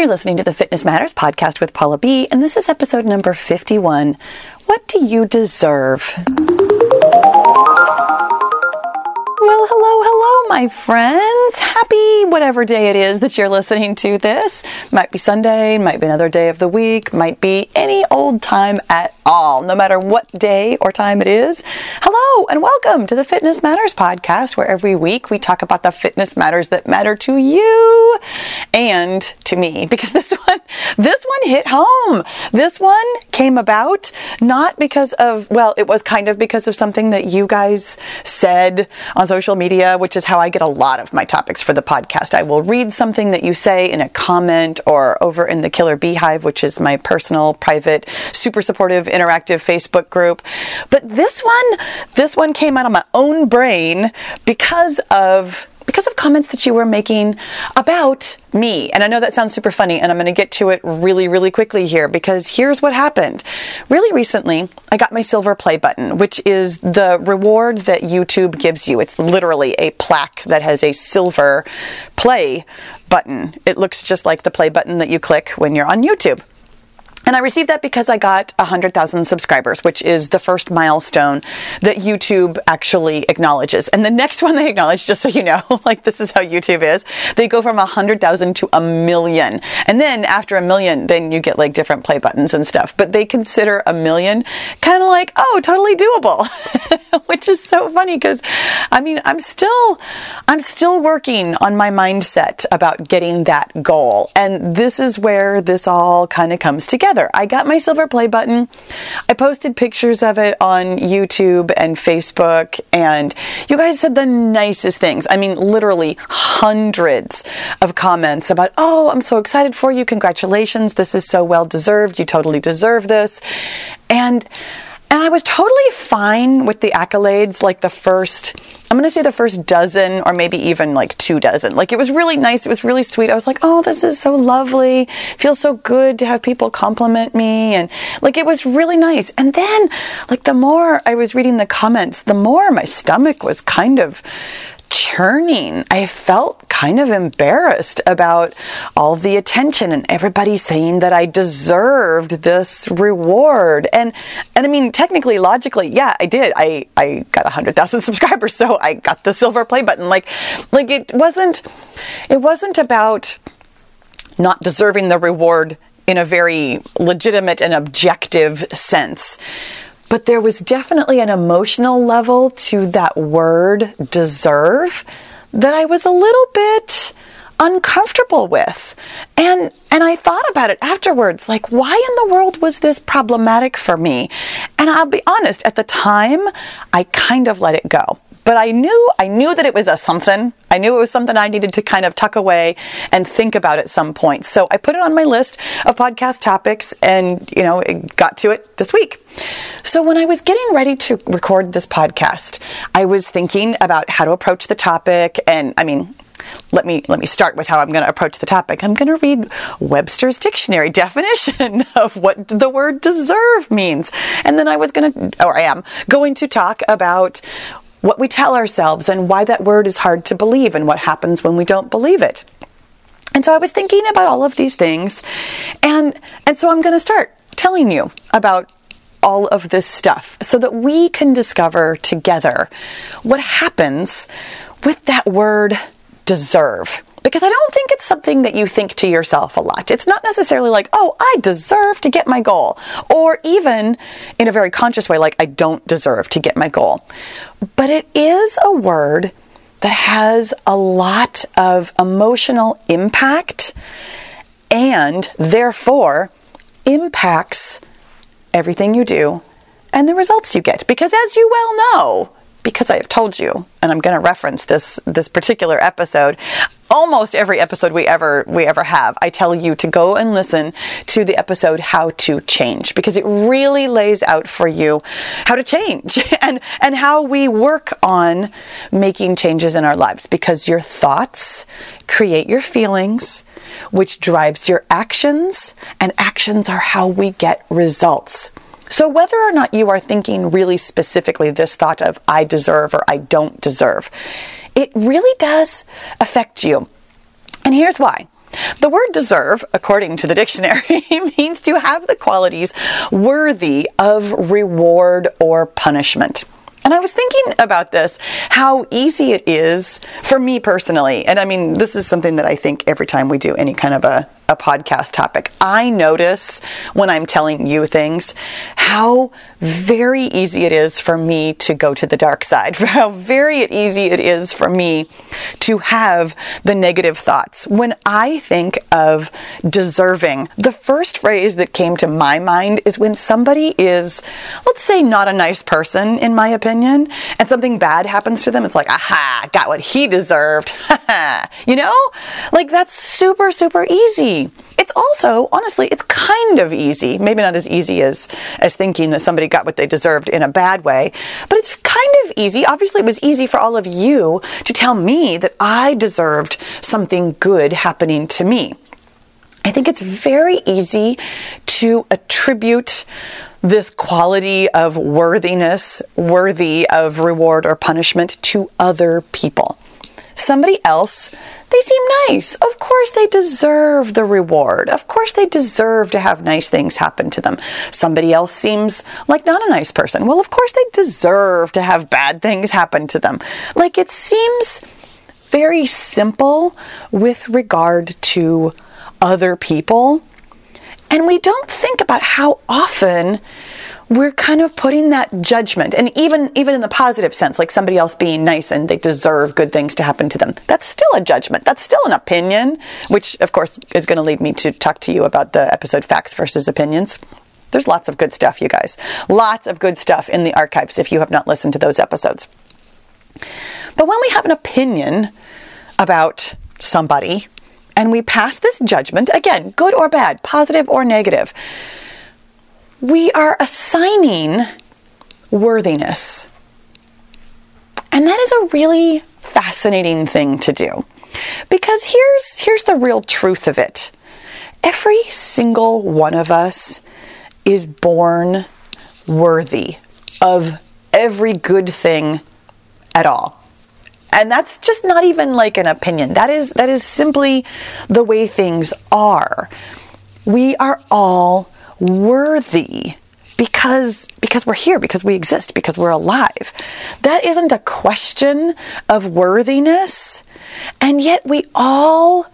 You're listening to the Fitness Matters podcast with Paula B, and this is episode number 51. What do you deserve? Well, hello, hello, my friends. Happy whatever day it is that you're listening to this. Might be Sunday, might be another day of the week, might be any old time at all, no matter what day or time it is. Hello, and welcome to the Fitness Matters podcast, where every week we talk about the fitness matters that matter to you and to me, because this one, this one hit home. This one came about not because of, well, it was kind of because of something that you guys said on social media, which is how I get a lot of my topics for the podcast. I will read something that you say in a comment or over in the Killer Beehive, which is my personal, private, super supportive, interactive Facebook group. But this one, this one came out of my own brain because of because of comments that you were making about me. And I know that sounds super funny, and I'm going to get to it really, really quickly here because here's what happened. Really recently, I got my silver play button, which is the reward that YouTube gives you. It's literally a plaque that has a silver play button. It looks just like the play button that you click when you're on YouTube. And I received that because I got 100,000 subscribers, which is the first milestone that YouTube actually acknowledges. And the next one they acknowledge, just so you know, like this is how YouTube is, they go from 100,000 to a million. And then after a million, then you get like different play buttons and stuff. But they consider a million kind of like, oh, totally doable, which is so funny because I mean, I'm still, I'm still working on my mindset about getting that goal. And this is where this all kind of comes together together. I got my silver play button. I posted pictures of it on YouTube and Facebook, and you guys said the nicest things. I mean, literally hundreds of comments about, oh, I'm so excited for you. Congratulations. This is so well deserved. You totally deserve this. And and I was totally fine with the accolades, like the first, I'm going to say the first dozen or maybe even like two dozen. Like it was really nice. It was really sweet. I was like, oh, this is so lovely. feels so good to have people compliment me. And like it was really nice. And then, like, the more I was reading the comments, the more my stomach was kind of churning. I felt kind of embarrassed about all the attention and everybody saying that I deserved this reward. And and I mean technically logically, yeah, I did. I I got 100,000 subscribers, so I got the silver play button. Like like it wasn't it wasn't about not deserving the reward in a very legitimate and objective sense. But there was definitely an emotional level to that word deserve that I was a little bit uncomfortable with. And and I thought about it afterwards like why in the world was this problematic for me? And I'll be honest, at the time I kind of let it go but I knew I knew that it was a something. I knew it was something I needed to kind of tuck away and think about at some point. So I put it on my list of podcast topics and, you know, it got to it this week. So when I was getting ready to record this podcast, I was thinking about how to approach the topic and I mean, let me let me start with how I'm going to approach the topic. I'm going to read Webster's dictionary definition of what the word deserve means. And then I was going to or I am going to talk about what we tell ourselves and why that word is hard to believe and what happens when we don't believe it. And so I was thinking about all of these things and and so I'm going to start telling you about all of this stuff so that we can discover together what happens with that word deserve because I don't think it's something that you think to yourself a lot. It's not necessarily like, oh, I deserve to get my goal, or even in a very conscious way, like, I don't deserve to get my goal. But it is a word that has a lot of emotional impact and therefore impacts everything you do and the results you get. Because as you well know, because I have told you, and I'm going to reference this this particular episode, almost every episode we ever we ever have i tell you to go and listen to the episode how to change because it really lays out for you how to change and and how we work on making changes in our lives because your thoughts create your feelings which drives your actions and actions are how we get results so, whether or not you are thinking really specifically this thought of I deserve or I don't deserve, it really does affect you. And here's why The word deserve, according to the dictionary, means to have the qualities worthy of reward or punishment. And I was thinking about this, how easy it is for me personally. And I mean, this is something that I think every time we do any kind of a, a podcast topic, I notice when I'm telling you things how very easy it is for me to go to the dark side, how very easy it is for me to have the negative thoughts. When I think of deserving, the first phrase that came to my mind is when somebody is, let's say, not a nice person, in my opinion, and something bad happens to them, it's like, aha, got what he deserved. you know? Like that's super, super easy. It's also, honestly, it's kind of easy. Maybe not as easy as, as thinking that somebody got what they deserved in a bad way, but it's kind of easy. Obviously, it was easy for all of you to tell me that I deserved something good happening to me. I think it's very easy to attribute this quality of worthiness, worthy of reward or punishment, to other people. Somebody else they seem nice. Of course, they deserve the reward. Of course, they deserve to have nice things happen to them. Somebody else seems like not a nice person. Well, of course, they deserve to have bad things happen to them. Like it seems very simple with regard to other people. And we don't think about how often we're kind of putting that judgment and even even in the positive sense like somebody else being nice and they deserve good things to happen to them. That's still a judgment. That's still an opinion which of course is going to lead me to talk to you about the episode facts versus opinions. There's lots of good stuff you guys. Lots of good stuff in the archives if you have not listened to those episodes. But when we have an opinion about somebody and we pass this judgment again good or bad positive or negative we are assigning worthiness. And that is a really fascinating thing to do. Because here's here's the real truth of it. Every single one of us is born worthy of every good thing at all. And that's just not even like an opinion. That is that is simply the way things are. We are all worthy because because we're here because we exist because we're alive. That isn't a question of worthiness. And yet we all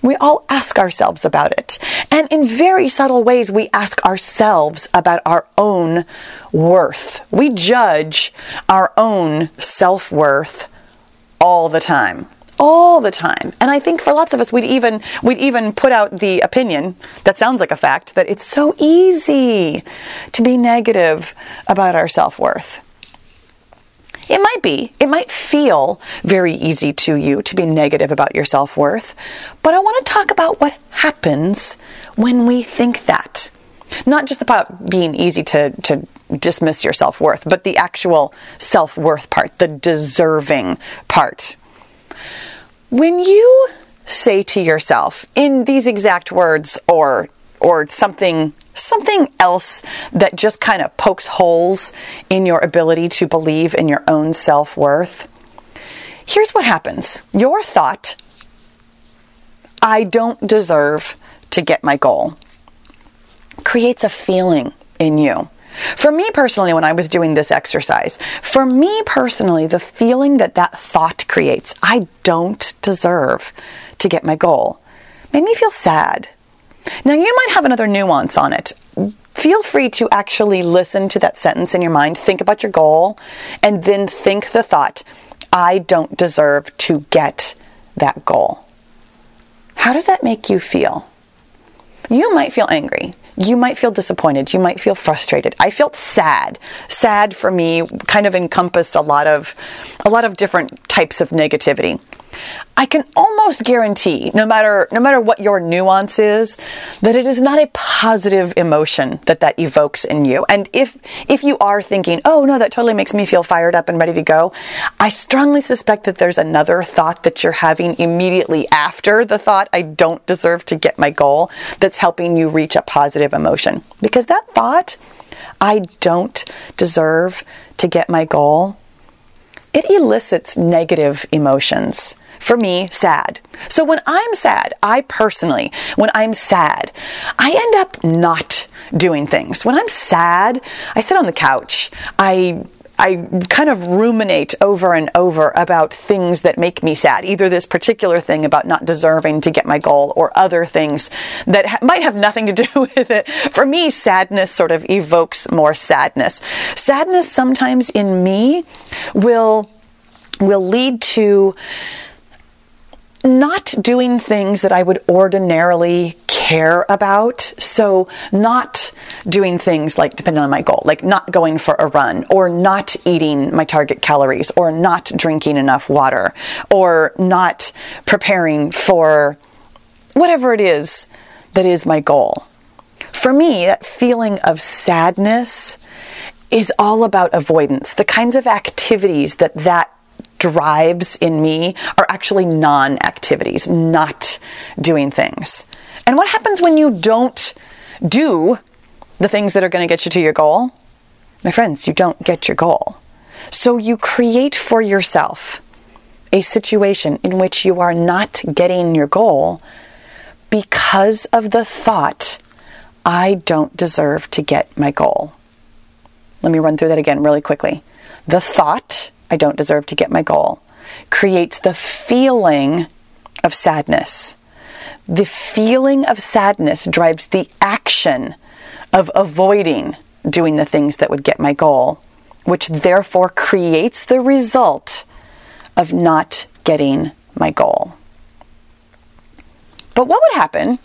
we all ask ourselves about it. And in very subtle ways we ask ourselves about our own worth. We judge our own self-worth all the time all the time. And I think for lots of us we'd even we'd even put out the opinion that sounds like a fact that it's so easy to be negative about our self-worth. It might be. It might feel very easy to you to be negative about your self worth. But I want to talk about what happens when we think that. Not just about being easy to, to dismiss your self worth, but the actual self worth part, the deserving part. When you say to yourself in these exact words or or something something else that just kind of pokes holes in your ability to believe in your own self-worth, here's what happens. Your thought I don't deserve to get my goal creates a feeling in you. For me personally, when I was doing this exercise, for me personally, the feeling that that thought creates, I don't deserve to get my goal, made me feel sad. Now, you might have another nuance on it. Feel free to actually listen to that sentence in your mind, think about your goal, and then think the thought, I don't deserve to get that goal. How does that make you feel? You might feel angry you might feel disappointed. You might feel frustrated. I felt sad. Sad for me kind of encompassed a lot of a lot of different types of negativity. I can almost guarantee, no matter no matter what your nuance is, that it is not a positive emotion that that evokes in you. And if if you are thinking, "Oh no, that totally makes me feel fired up and ready to go," I strongly suspect that there's another thought that you're having immediately after the thought, "I don't deserve to get my goal," that's helping you reach a positive emotion. Because that thought, "I don't deserve to get my goal," it elicits negative emotions. For me, sad. So when I'm sad, I personally, when I'm sad, I end up not doing things. When I'm sad, I sit on the couch. I I kind of ruminate over and over about things that make me sad. Either this particular thing about not deserving to get my goal or other things that ha- might have nothing to do with it. For me, sadness sort of evokes more sadness. Sadness sometimes in me will will lead to not doing things that I would ordinarily care about. So, not doing things like, depending on my goal, like not going for a run, or not eating my target calories, or not drinking enough water, or not preparing for whatever it is that is my goal. For me, that feeling of sadness is all about avoidance. The kinds of activities that that drives in me are actually non activities, not doing things. And what happens when you don't do the things that are going to get you to your goal? My friends, you don't get your goal. So you create for yourself a situation in which you are not getting your goal because of the thought, I don't deserve to get my goal. Let me run through that again really quickly. The thought, I don't deserve to get my goal, creates the feeling of sadness. The feeling of sadness drives the action of avoiding doing the things that would get my goal, which therefore creates the result of not getting my goal. But what would happen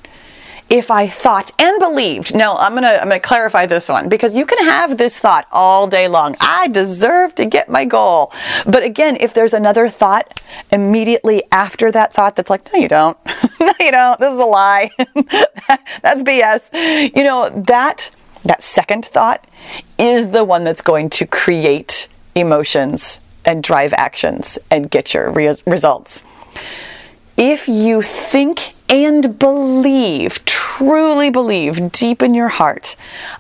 if I thought and believed. Now, I'm going to I'm going to clarify this one because you can have this thought all day long. I deserve to get my goal. But again, if there's another thought immediately after that thought that's like, no you don't. no you don't. This is a lie. that's BS. You know, that that second thought is the one that's going to create emotions and drive actions and get your results. If you think and believe, truly believe deep in your heart,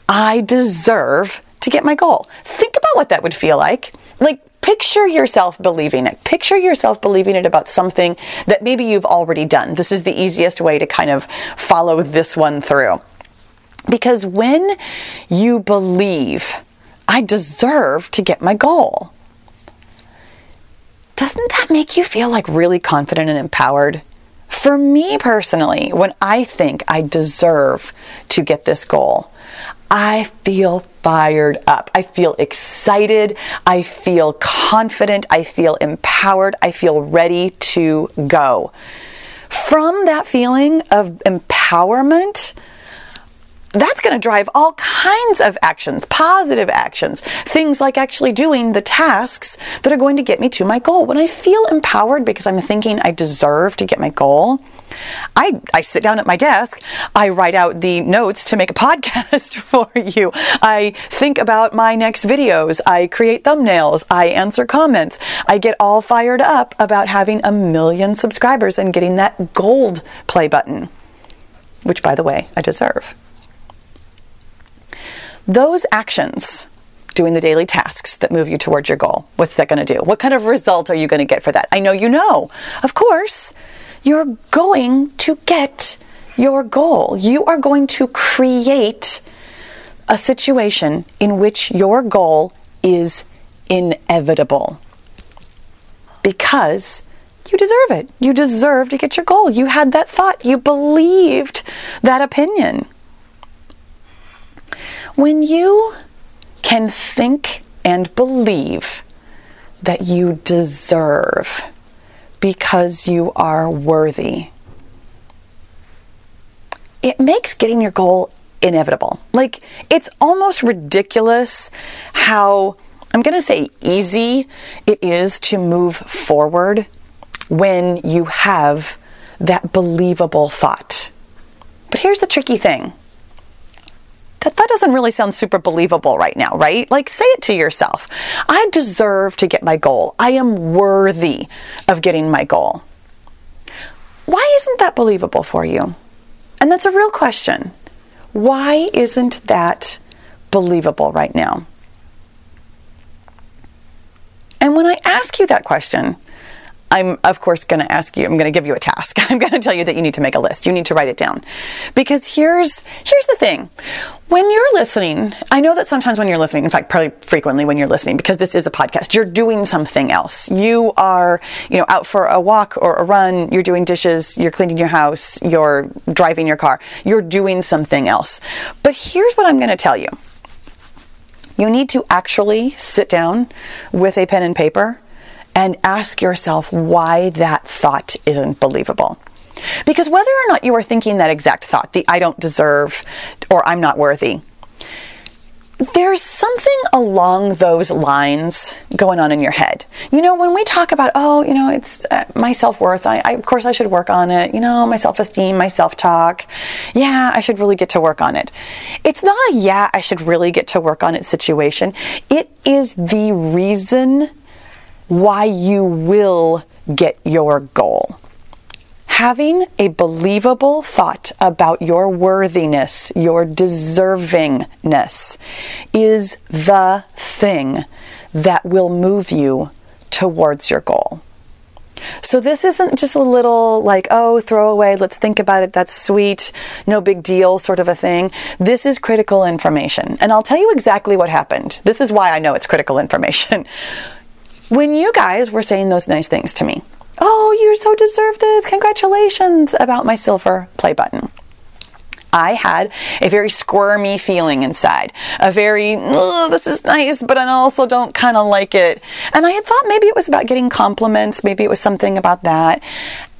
I deserve to get my goal. Think about what that would feel like. Like, picture yourself believing it. Picture yourself believing it about something that maybe you've already done. This is the easiest way to kind of follow this one through. Because when you believe, I deserve to get my goal, doesn't that make you feel like really confident and empowered? For me personally, when I think I deserve to get this goal, I feel fired up. I feel excited. I feel confident. I feel empowered. I feel ready to go. From that feeling of empowerment, that's going to drive all kinds of actions, positive actions, things like actually doing the tasks that are going to get me to my goal. When I feel empowered because I'm thinking I deserve to get my goal, I, I sit down at my desk, I write out the notes to make a podcast for you. I think about my next videos, I create thumbnails, I answer comments, I get all fired up about having a million subscribers and getting that gold play button, which, by the way, I deserve. Those actions, doing the daily tasks that move you towards your goal, what's that going to do? What kind of result are you going to get for that? I know you know. Of course, you're going to get your goal. You are going to create a situation in which your goal is inevitable because you deserve it. You deserve to get your goal. You had that thought. You believed that opinion. When you can think and believe that you deserve because you are worthy, it makes getting your goal inevitable. Like, it's almost ridiculous how, I'm going to say easy it is to move forward when you have that believable thought. But here's the tricky thing that, that doesn't really sound super believable right now, right? Like, say it to yourself I deserve to get my goal. I am worthy of getting my goal. Why isn't that believable for you? And that's a real question. Why isn't that believable right now? And when I ask you that question, I'm of course going to ask you, I'm going to give you a task. I'm going to tell you that you need to make a list. You need to write it down. Because here's here's the thing. When you're listening, I know that sometimes when you're listening, in fact, probably frequently when you're listening because this is a podcast, you're doing something else. You are, you know, out for a walk or a run, you're doing dishes, you're cleaning your house, you're driving your car. You're doing something else. But here's what I'm going to tell you. You need to actually sit down with a pen and paper and ask yourself why that thought isn't believable. Because whether or not you are thinking that exact thought, the I don't deserve or I'm not worthy, there's something along those lines going on in your head. You know, when we talk about, oh, you know, it's uh, my self worth, I, I, of course, I should work on it. You know, my self esteem, my self talk. Yeah, I should really get to work on it. It's not a yeah, I should really get to work on it situation. It is the reason why you will get your goal. Having a believable thought about your worthiness, your deservingness, is the thing that will move you towards your goal. So this isn't just a little like, oh, throw away, let's think about it, that's sweet, no big deal sort of a thing. This is critical information. And I'll tell you exactly what happened. This is why I know it's critical information. when you guys were saying those nice things to me, oh, you so deserve this, congratulations about my silver play button. I had a very squirmy feeling inside, a very, this is nice, but I also don't kind of like it. And I had thought maybe it was about getting compliments, maybe it was something about that.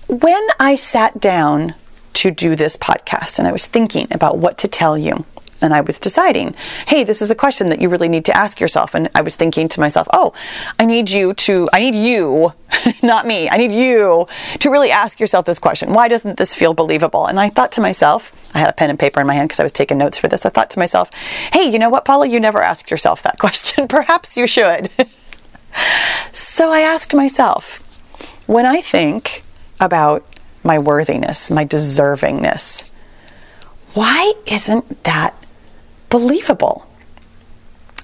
When I sat down to do this podcast and I was thinking about what to tell you, and I was deciding, hey, this is a question that you really need to ask yourself. And I was thinking to myself, oh, I need you to, I need you, not me, I need you to really ask yourself this question. Why doesn't this feel believable? And I thought to myself, I had a pen and paper in my hand because I was taking notes for this. I thought to myself, hey, you know what, Paula, you never asked yourself that question. Perhaps you should. so I asked myself, when I think about my worthiness, my deservingness, why isn't that believable?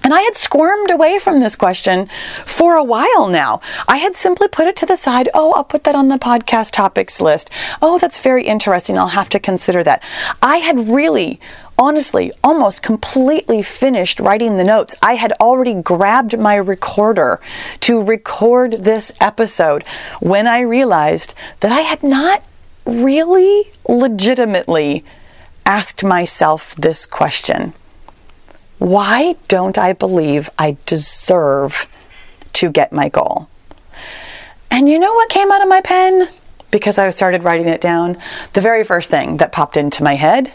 And I had squirmed away from this question for a while now. I had simply put it to the side. Oh, I'll put that on the podcast topics list. Oh, that's very interesting. I'll have to consider that. I had really, honestly, almost completely finished writing the notes. I had already grabbed my recorder to record this episode when I realized that I had not really legitimately asked myself this question. Why don't I believe I deserve to get my goal? And you know what came out of my pen? Because I started writing it down, the very first thing that popped into my head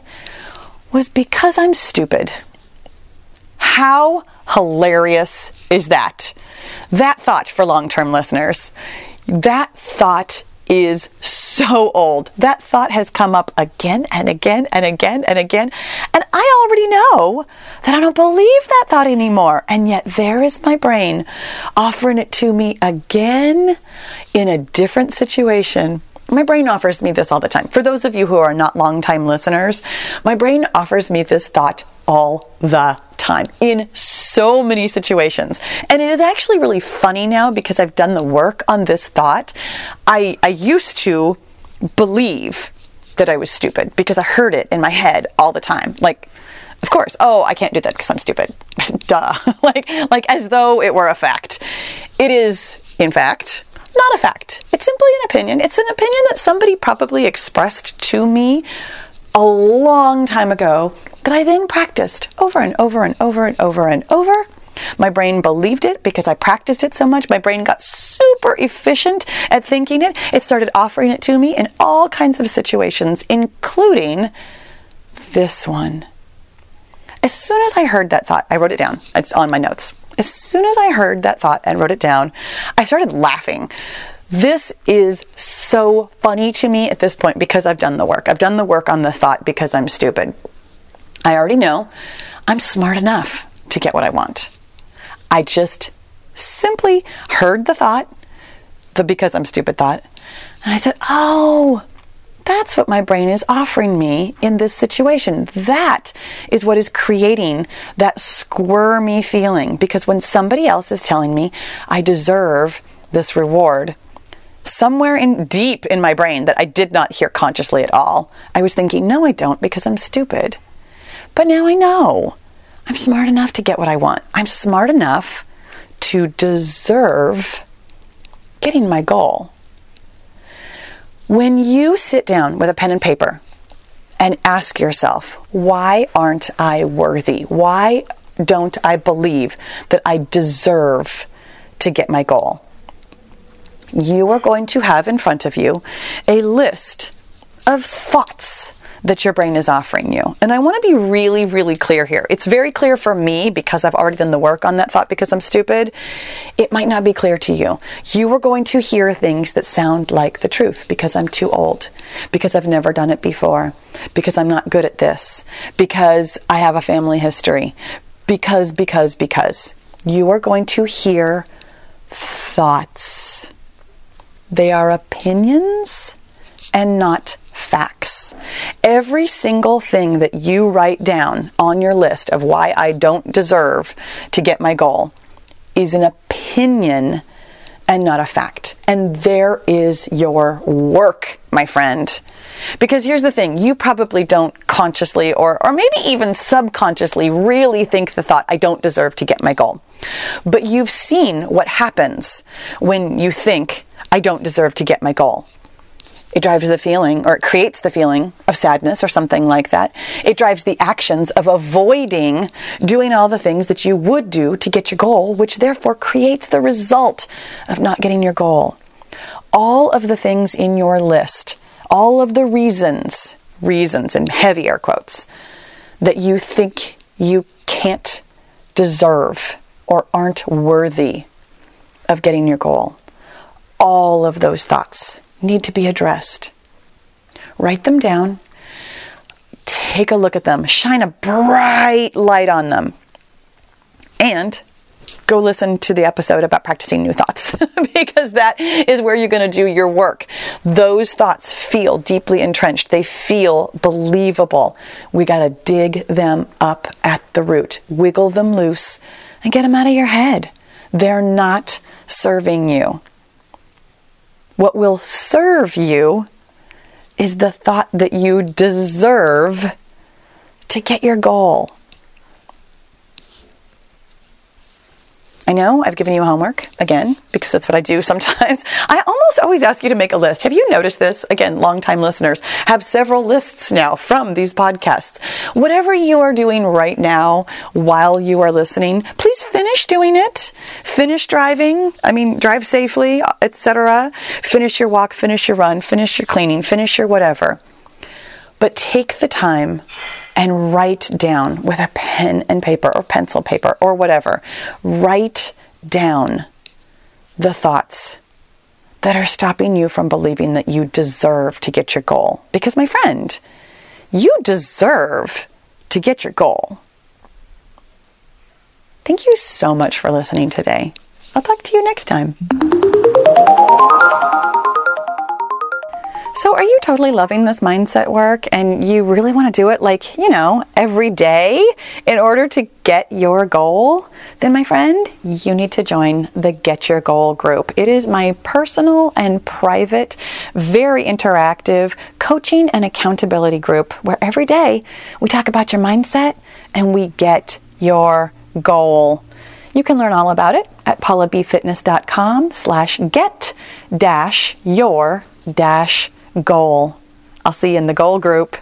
was because I'm stupid. How hilarious is that? That thought for long term listeners. That thought is so old. That thought has come up again and again and again and again. And I already know that I don't believe that thought anymore. And yet there is my brain offering it to me again in a different situation. My brain offers me this all the time. For those of you who are not long-time listeners, my brain offers me this thought all the time in so many situations. And it is actually really funny now because I've done the work on this thought. I, I used to believe that I was stupid because I heard it in my head all the time. Like, of course, oh, I can't do that because I'm stupid. Duh. like, like as though it were a fact. It is, in fact, not a fact. It's simply an opinion. It's an opinion that somebody probably expressed to me a long time ago that I then practiced over and over and over and over and over. My brain believed it because I practiced it so much. My brain got super efficient at thinking it. It started offering it to me in all kinds of situations, including this one. As soon as I heard that thought, I wrote it down. It's on my notes. As soon as I heard that thought and wrote it down, I started laughing. This is so funny to me at this point because I've done the work. I've done the work on the thought because I'm stupid. I already know I'm smart enough to get what I want. I just simply heard the thought, the because I'm stupid thought, and I said, Oh, That's what my brain is offering me in this situation. That is what is creating that squirmy feeling. Because when somebody else is telling me I deserve this reward, somewhere in deep in my brain that I did not hear consciously at all, I was thinking, no, I don't because I'm stupid. But now I know I'm smart enough to get what I want. I'm smart enough to deserve getting my goal. When you sit down with a pen and paper and ask yourself, why aren't I worthy? Why don't I believe that I deserve to get my goal? You are going to have in front of you a list of thoughts that your brain is offering you. And I want to be really, really clear here. It's very clear for me because I've already done the work on that thought because I'm stupid. It might not be clear to you. You are going to hear things that sound like the truth because I'm too old, because I've never done it before, because I'm not good at this, because I have a family history, because, because, because. You are going to hear thoughts. They are opinions and not facts. Every single thing that you write down on your list of why I don't deserve to get my goal is an opinion and not a fact. And there is your work, my friend. Because here's the thing you probably don't consciously or, or maybe even subconsciously really think the thought, I don't deserve to get my goal. But you've seen what happens when you think, I don't deserve to get my goal. It drives the feeling, or it creates the feeling of sadness or something like that. It drives the actions of avoiding doing all the things that you would do to get your goal, which therefore creates the result of not getting your goal. All of the things in your list, all of the reasons, reasons in heavy air quotes, that you think you can't deserve or aren't worthy of getting your goal. All of those thoughts need to be addressed. Write them down, take a look at them, shine a bright light on them, and go listen to the episode about practicing new thoughts because that is where you're going to do your work. Those thoughts feel deeply entrenched, they feel believable. We got to dig them up at the root, wiggle them loose, and get them out of your head. They're not serving you. What will serve you is the thought that you deserve to get your goal. I know I've given you homework again because that's what I do sometimes. I almost always ask you to make a list. Have you noticed this? Again, longtime listeners have several lists now from these podcasts. Whatever you are doing right now while you are listening, please finish doing it. Finish driving. I mean, drive safely, etc. Finish your walk, finish your run, finish your cleaning, finish your whatever. But take the time and write down with a pen and paper or pencil paper or whatever, write down the thoughts that are stopping you from believing that you deserve to get your goal. Because, my friend, you deserve to get your goal. Thank you so much for listening today. I'll talk to you next time. Are you totally loving this mindset work and you really want to do it like, you know, every day in order to get your goal? Then, my friend, you need to join the Get Your Goal group. It is my personal and private, very interactive coaching and accountability group where every day we talk about your mindset and we get your goal. You can learn all about it at paulabfitness.com slash get dash your dash goal. I'll see you in the goal group.